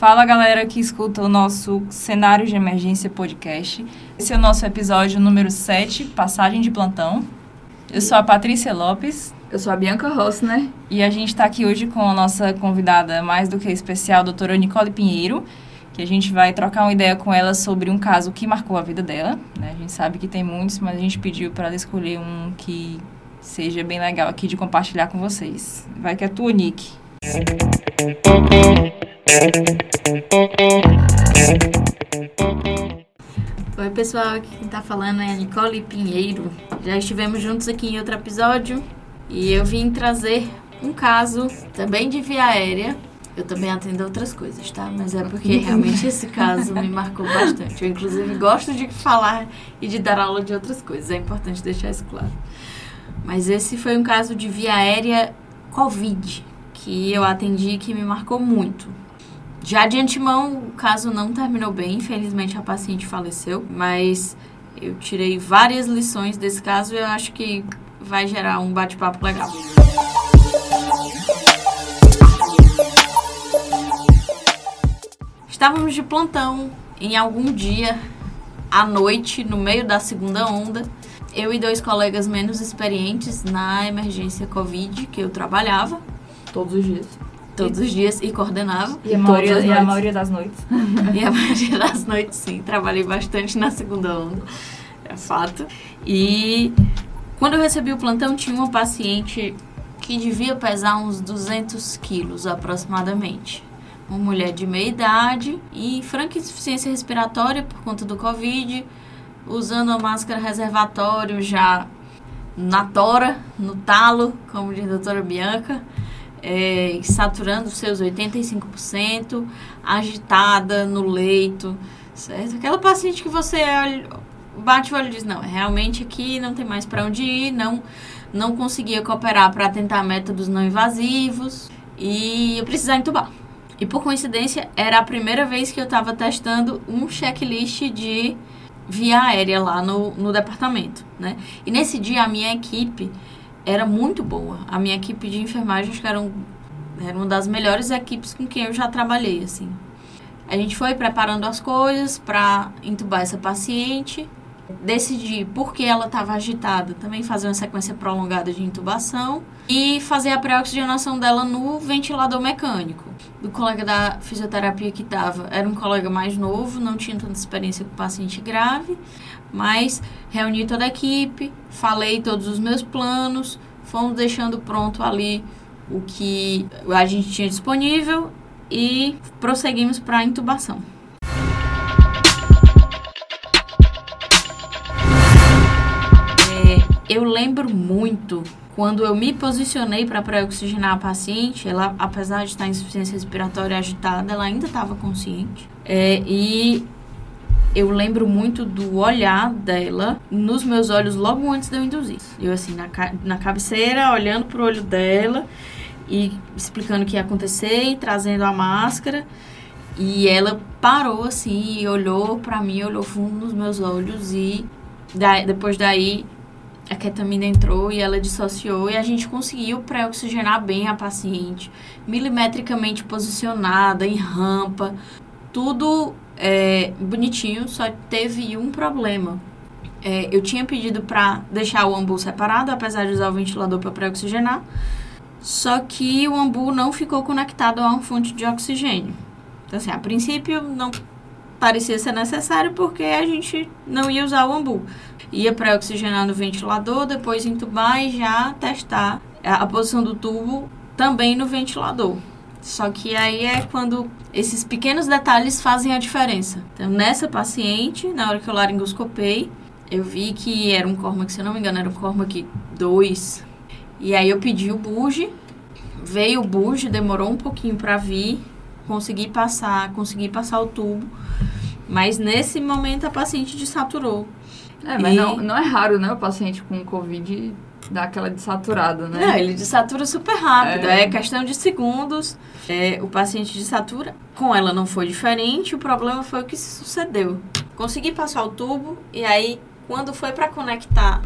Fala galera que escuta o nosso Cenário de Emergência Podcast. Esse é o nosso episódio número 7, Passagem de Plantão. Eu sou a Patrícia Lopes. Eu sou a Bianca Rossner. E a gente está aqui hoje com a nossa convidada mais do que especial, a doutora Nicole Pinheiro, que a gente vai trocar uma ideia com ela sobre um caso que marcou a vida dela. Né? A gente sabe que tem muitos, mas a gente pediu para ela escolher um que seja bem legal aqui de compartilhar com vocês. Vai que é tua, Nick. Oi, pessoal, aqui quem tá falando é a Nicole Pinheiro. Já estivemos juntos aqui em outro episódio e eu vim trazer um caso também de via aérea. Eu também atendo outras coisas, tá? Mas é porque realmente esse caso me marcou bastante. Eu, inclusive, gosto de falar e de dar aula de outras coisas. É importante deixar isso claro. Mas esse foi um caso de via aérea Covid que eu atendi que me marcou muito. Já de antemão, o caso não terminou bem, infelizmente a paciente faleceu, mas eu tirei várias lições desse caso e eu acho que vai gerar um bate-papo legal. Estávamos de plantão em algum dia à noite, no meio da segunda onda. Eu e dois colegas menos experientes na emergência Covid que eu trabalhava. Todos os dias. Todos os dias e coordenava. E a, maioria, e a maioria das noites. e a maioria das noites, sim. Trabalhei bastante na segunda onda. É fato. E quando eu recebi o plantão, tinha uma paciente que devia pesar uns 200 quilos aproximadamente. Uma mulher de meia idade e franca insuficiência respiratória por conta do Covid, usando a máscara reservatório já na tora, no talo, como diz a doutora Bianca é, saturando seus 85%, agitada no leito, certo? Aquela paciente que você bate o olho e diz, não, realmente aqui não tem mais para onde ir, não, não conseguia cooperar para tentar métodos não invasivos e eu precisava entubar. E por coincidência, era a primeira vez que eu estava testando um checklist de via aérea lá no, no departamento, né? E nesse dia a minha equipe era muito boa. A minha equipe de enfermagem que era, um, era uma das melhores equipes com quem eu já trabalhei, assim. A gente foi preparando as coisas para entubar essa paciente. Decidi, porque ela estava agitada, também fazer uma sequência prolongada de intubação e fazer a pré-oxigenação dela no ventilador mecânico. Do colega da fisioterapia que estava, era um colega mais novo, não tinha tanta experiência com paciente grave, mas reuni toda a equipe, falei todos os meus planos, fomos deixando pronto ali o que a gente tinha disponível e prosseguimos para a intubação. Eu lembro muito quando eu me posicionei para pré-oxigenar a paciente, ela, apesar de estar em insuficiência respiratória agitada, ela ainda estava consciente. É, e eu lembro muito do olhar dela nos meus olhos logo antes de eu induzir. Eu, assim, na, na cabeceira, olhando pro olho dela e explicando o que ia acontecer e trazendo a máscara. E ela parou assim e olhou para mim, olhou fundo nos meus olhos e depois daí a ketamina entrou e ela dissociou e a gente conseguiu pré-oxigenar bem a paciente, milimetricamente posicionada em rampa, tudo é, bonitinho, só teve um problema. É, eu tinha pedido para deixar o ambu separado, apesar de usar o ventilador para pré-oxigenar, só que o ambu não ficou conectado a uma fonte de oxigênio. Então, assim, a princípio não parecia ser necessário porque a gente não ia usar o ambu. Ia pré-oxigenar no ventilador, depois entubar e já testar a posição do tubo também no ventilador. Só que aí é quando esses pequenos detalhes fazem a diferença. Então, nessa paciente, na hora que eu laringoscopei, eu vi que era um Cormac, se eu não me engano, era um Cormac 2. E aí eu pedi o buge, veio o buge, demorou um pouquinho para vir, consegui passar, consegui passar o tubo. Mas nesse momento a paciente desaturou. É, mas e... não, não é raro, né, o paciente com Covid dá aquela desaturada, né? Não, ele desatura super rápido. É, é questão de segundos. É, o paciente desatura. Com ela não foi diferente. O problema foi o que se sucedeu. Consegui passar o tubo e aí, quando foi para conectar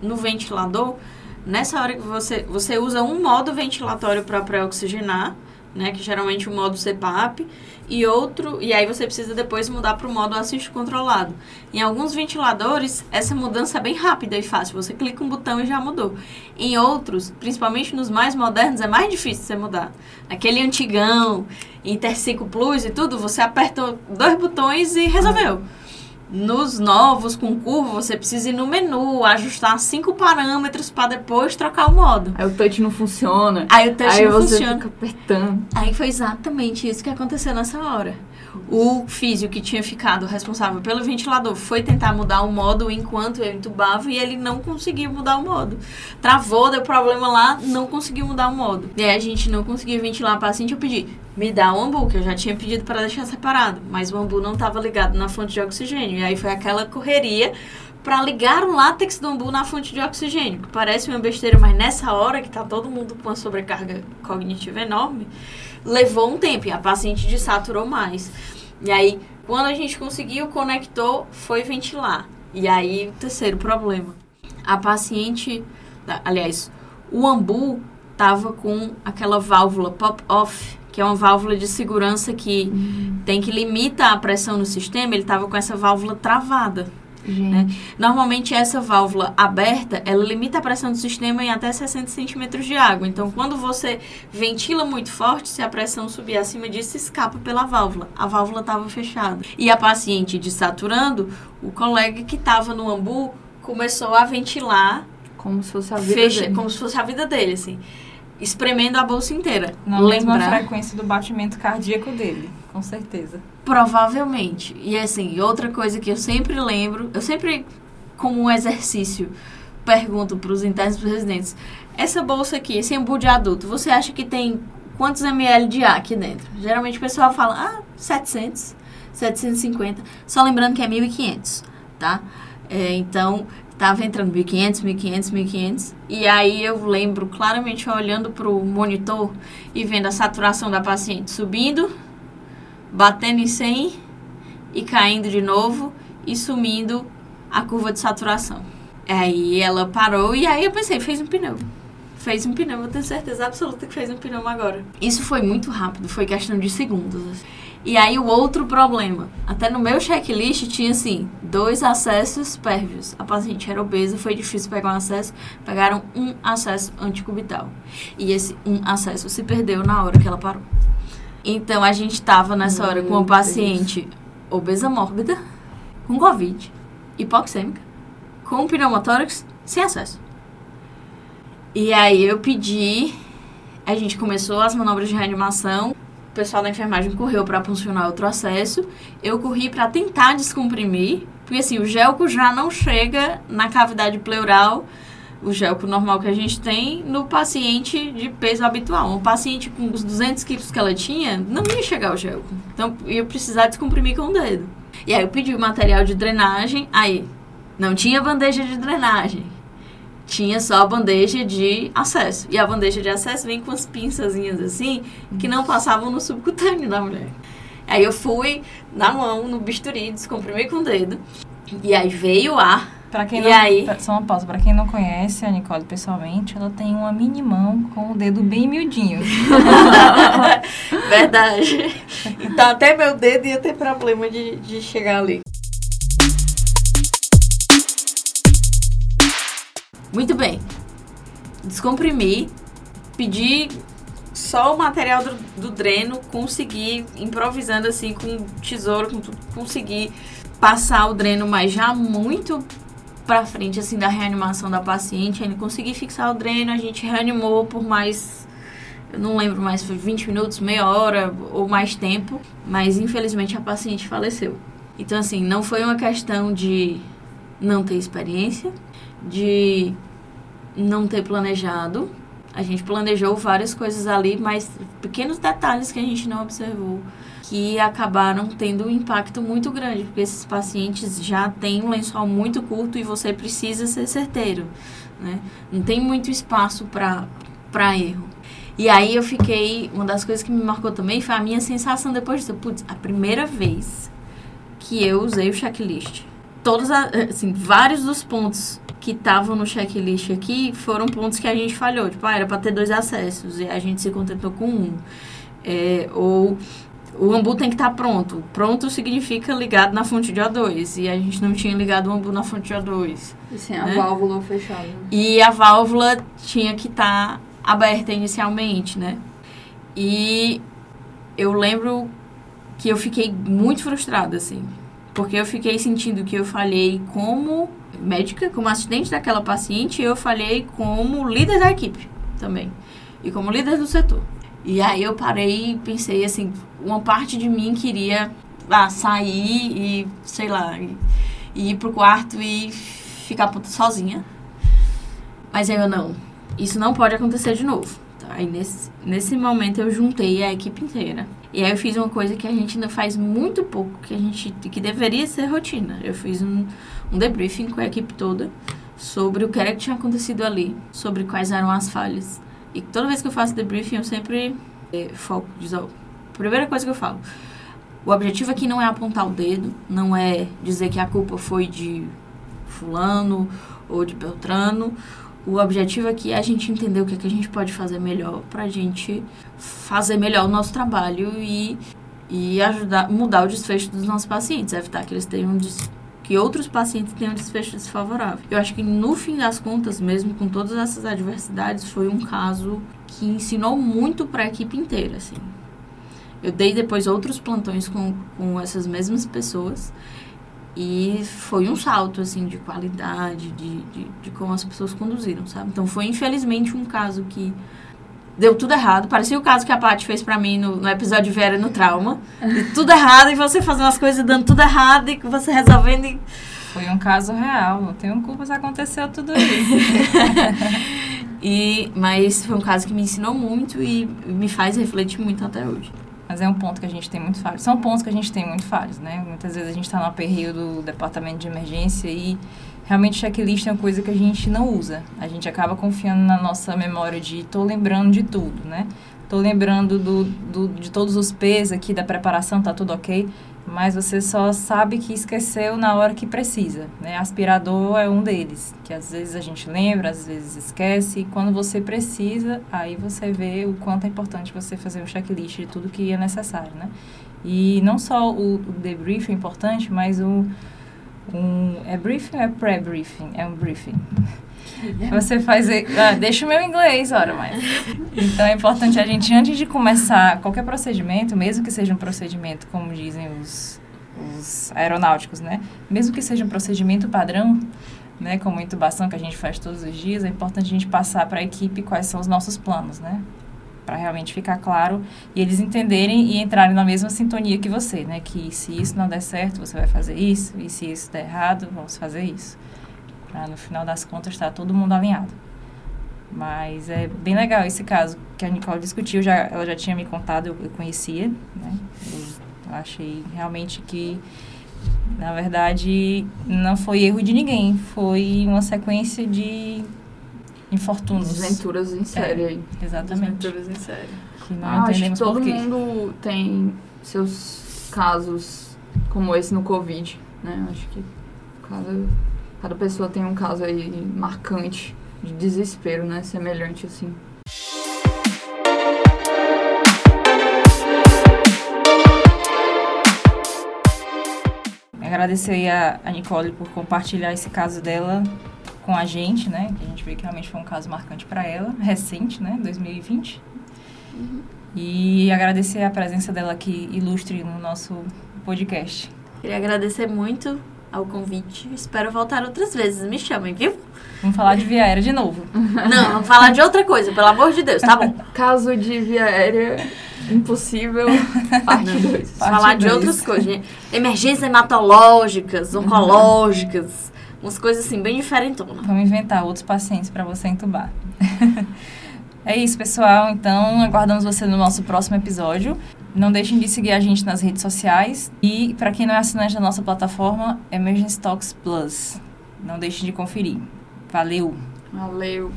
no ventilador, nessa hora que você, você usa um modo ventilatório para pré-oxigenar, né, que geralmente o modo CPAP, e outro, e aí você precisa depois mudar para o modo assist controlado. Em alguns ventiladores, essa mudança é bem rápida e fácil, você clica um botão e já mudou. Em outros, principalmente nos mais modernos, é mais difícil você mudar. Aquele antigão, Interciclo Plus e tudo, você aperta dois botões e resolveu. Nos novos, com curva, você precisa ir no menu, ajustar cinco parâmetros para depois trocar o modo. Aí o touch não funciona. Aí o touch Aí não você funciona. fica apertando. Aí foi exatamente isso que aconteceu nessa hora. O físio que tinha ficado responsável pelo ventilador foi tentar mudar o modo enquanto eu entubava e ele não conseguiu mudar o modo. Travou, deu problema lá, não conseguiu mudar o modo. E aí a gente não conseguiu ventilar a paciente, eu pedi, me dá o ambu, que eu já tinha pedido para deixar separado, mas o ambu não estava ligado na fonte de oxigênio. E aí foi aquela correria para ligar o látex do ambu na fonte de oxigênio, parece uma besteira, mas nessa hora que tá todo mundo com uma sobrecarga cognitiva enorme, levou um tempo e a paciente desaturou mais. E aí, quando a gente conseguiu, conectou, foi ventilar. E aí, o terceiro problema. A paciente, aliás, o ambu tava com aquela válvula pop-off, que é uma válvula de segurança que tem que limita a pressão no sistema, ele tava com essa válvula travada. Né? Normalmente essa válvula aberta, ela limita a pressão do sistema em até 60 centímetros de água. Então, quando você ventila muito forte, se a pressão subir acima disso, escapa pela válvula. A válvula estava fechada. E a paciente desaturando, o colega que estava no ambu começou a ventilar Como se fosse a vida fecha, dele. como se fosse a vida dele, assim. Espremendo a bolsa inteira. Na mesma Lembrar, frequência do batimento cardíaco dele, com certeza. provavelmente. E assim, outra coisa que eu sempre lembro, eu sempre, como um exercício, pergunto para os internos e pros residentes: essa bolsa aqui, esse embu de adulto, você acha que tem quantos ml de ar aqui dentro? Geralmente o pessoal fala: ah, 700, 750. Só lembrando que é 1500, tá? É, então, tava entrando 1500, 1500, 1500. E aí eu lembro claramente olhando pro monitor e vendo a saturação da paciente subindo, batendo em 100 e caindo de novo e sumindo a curva de saturação. Aí ela parou e aí eu pensei, fez um pneu. Fez um pneu, eu tenho certeza absoluta que fez um pneu agora. Isso foi muito rápido, foi questão de segundos. assim. E aí o outro problema, até no meu checklist tinha assim, dois acessos pérvios. A paciente era obesa, foi difícil pegar um acesso, pegaram um acesso anticubital. E esse um acesso se perdeu na hora que ela parou. Então a gente tava nessa hora com uma Meu paciente obesa mórbida, com Covid, hipoxêmica, com pneumotórax, sem acesso. E aí eu pedi, a gente começou as manobras de reanimação, o pessoal da enfermagem correu para funcionar outro acesso, eu corri para tentar descomprimir, porque assim, o gelco já não chega na cavidade pleural, o gelco normal que a gente tem, no paciente de peso habitual. Um paciente com os 200 quilos que ela tinha, não ia chegar o gelco. Então, ia precisar descomprimir com o dedo. E aí eu pedi o material de drenagem, aí não tinha bandeja de drenagem. Tinha só a bandeja de acesso. E a bandeja de acesso vem com as pinçazinhas assim, que não passavam no subcutâneo da mulher. Aí eu fui na mão, no bisturi, descomprimir com o dedo. E aí veio o ar. Pra quem E não, aí? Só uma pausa. Pra quem não conhece a Nicole pessoalmente, ela tem uma mini mão com o dedo bem miudinho. Verdade. Então até meu dedo ia ter problema de, de chegar ali. Muito bem. Descomprimi, pedi só o material do, do dreno, consegui, improvisando assim com tesouro, com tudo, consegui passar o dreno, mas já muito pra frente assim da reanimação da paciente, ainda consegui fixar o dreno, a gente reanimou por mais eu não lembro mais, foi 20 minutos, meia hora ou mais tempo, mas infelizmente a paciente faleceu. Então, assim, não foi uma questão de não ter experiência, de não ter planejado. A gente planejou várias coisas ali, mas pequenos detalhes que a gente não observou que acabaram tendo um impacto muito grande, porque esses pacientes já têm um lençol muito curto e você precisa ser certeiro, né? Não tem muito espaço para erro. E aí eu fiquei, uma das coisas que me marcou também foi a minha sensação depois disso, putz, a primeira vez que eu usei o checklist. Todos, assim, vários dos pontos que estavam no checklist aqui foram pontos que a gente falhou. Tipo, ah, era para ter dois acessos e a gente se contentou com um. É, ou o ambu tem que estar tá pronto. Pronto significa ligado na fonte de O2. E a gente não tinha ligado o ambu na fonte de O2. Sim, a né? válvula fechada. E a válvula tinha que estar tá aberta inicialmente, né? E eu lembro que eu fiquei muito frustrada, assim. Porque eu fiquei sentindo que eu falhei como médica, como assistente daquela paciente, e eu falhei como líder da equipe também. E como líder do setor. E aí eu parei e pensei assim, uma parte de mim queria ah, sair e, sei lá, e, e ir pro quarto e ficar puta sozinha. Mas aí eu não. Isso não pode acontecer de novo. Tá? Aí nesse, nesse momento eu juntei a equipe inteira. E aí eu fiz uma coisa que a gente ainda faz muito pouco, que a gente que deveria ser rotina. Eu fiz um, um debriefing com a equipe toda sobre o que era que tinha acontecido ali, sobre quais eram as falhas e toda vez que eu faço debriefing, eu sempre é, foco. Diz, ó, primeira coisa que eu falo. O objetivo aqui não é apontar o dedo, não é dizer que a culpa foi de fulano ou de Beltrano. O objetivo aqui é a gente entender o que, é que a gente pode fazer melhor para a gente fazer melhor o nosso trabalho e, e ajudar mudar o desfecho dos nossos pacientes, evitar que eles tenham des, que outros pacientes tenham desfecho desfavorável. Eu acho que no fim das contas, mesmo com todas essas adversidades, foi um caso que ensinou muito para a equipe inteira, assim. Eu dei depois outros plantões com, com essas mesmas pessoas e foi um salto, assim, de qualidade, de, de, de como as pessoas conduziram, sabe? Então foi, infelizmente, um caso que deu tudo errado. Parecia o caso que a Paty fez pra mim no, no episódio de Vera no Trauma. tudo errado e você fazendo as coisas dando tudo errado e você resolvendo e... Foi um caso real, não tenho culpa se aconteceu tudo isso. e, mas foi um caso que me ensinou muito e me faz refletir muito até hoje. Mas é um ponto que a gente tem muito falhos. São pontos que a gente tem muito falhos, né? Muitas vezes a gente está no aperreio do departamento de emergência e realmente checklist é uma coisa que a gente não usa. A gente acaba confiando na nossa memória de tô lembrando de tudo, né? Tô lembrando do, do, de todos os P's aqui da preparação, tá tudo ok, mas você só sabe que esqueceu na hora que precisa, né? Aspirador é um deles, que às vezes a gente lembra, às vezes esquece, e quando você precisa, aí você vê o quanto é importante você fazer um checklist de tudo que é necessário, né? E não só o, o debrief é importante, mas o um é briefing ou é pré-briefing? É um briefing. Você faz. Ah, deixa o meu inglês, ora, mas. Então é importante a gente, antes de começar qualquer procedimento, mesmo que seja um procedimento, como dizem os, os aeronáuticos, né? Mesmo que seja um procedimento padrão, né, como intubação que a gente faz todos os dias, é importante a gente passar para a equipe quais são os nossos planos, né? Para realmente ficar claro e eles entenderem e entrarem na mesma sintonia que você, né? Que se isso não der certo, você vai fazer isso, e se isso der errado, vamos fazer isso. Para no final das contas estar tá todo mundo alinhado. Mas é bem legal esse caso que a Nicole discutiu, já, ela já tinha me contado, eu, eu conhecia, né? Eu, achei realmente que na verdade não foi erro de ninguém, foi uma sequência de infortúnios. Desventuras em série é, Exatamente. Desventuras em série. Que não ah, acho que todo mundo tem seus casos como esse no Covid, né? Acho que cada, cada pessoa tem um caso aí marcante de desespero, né? Semelhante assim. Agradecer a, a Nicole por compartilhar esse caso dela com a gente, né? Que a gente vê que realmente foi um caso marcante para ela, recente, né? 2020. Uhum. E agradecer a presença dela aqui ilustre no nosso podcast. Queria agradecer muito ao convite. Espero voltar outras vezes. Me chamem, viu? Vamos falar de via aérea de novo. Não, vamos falar de outra coisa, pelo amor de Deus, tá bom? Caso de via aérea impossível, parte 2. Falar de outras coisas. Emergências hematológicas, oncológicas umas coisas assim, bem diferentes. Vamos inventar outros pacientes para você entubar. é isso, pessoal. Então, aguardamos você no nosso próximo episódio. Não deixem de seguir a gente nas redes sociais. E, para quem não é assinante da nossa plataforma, Emergency Talks Plus. Não deixem de conferir. Valeu! Valeu!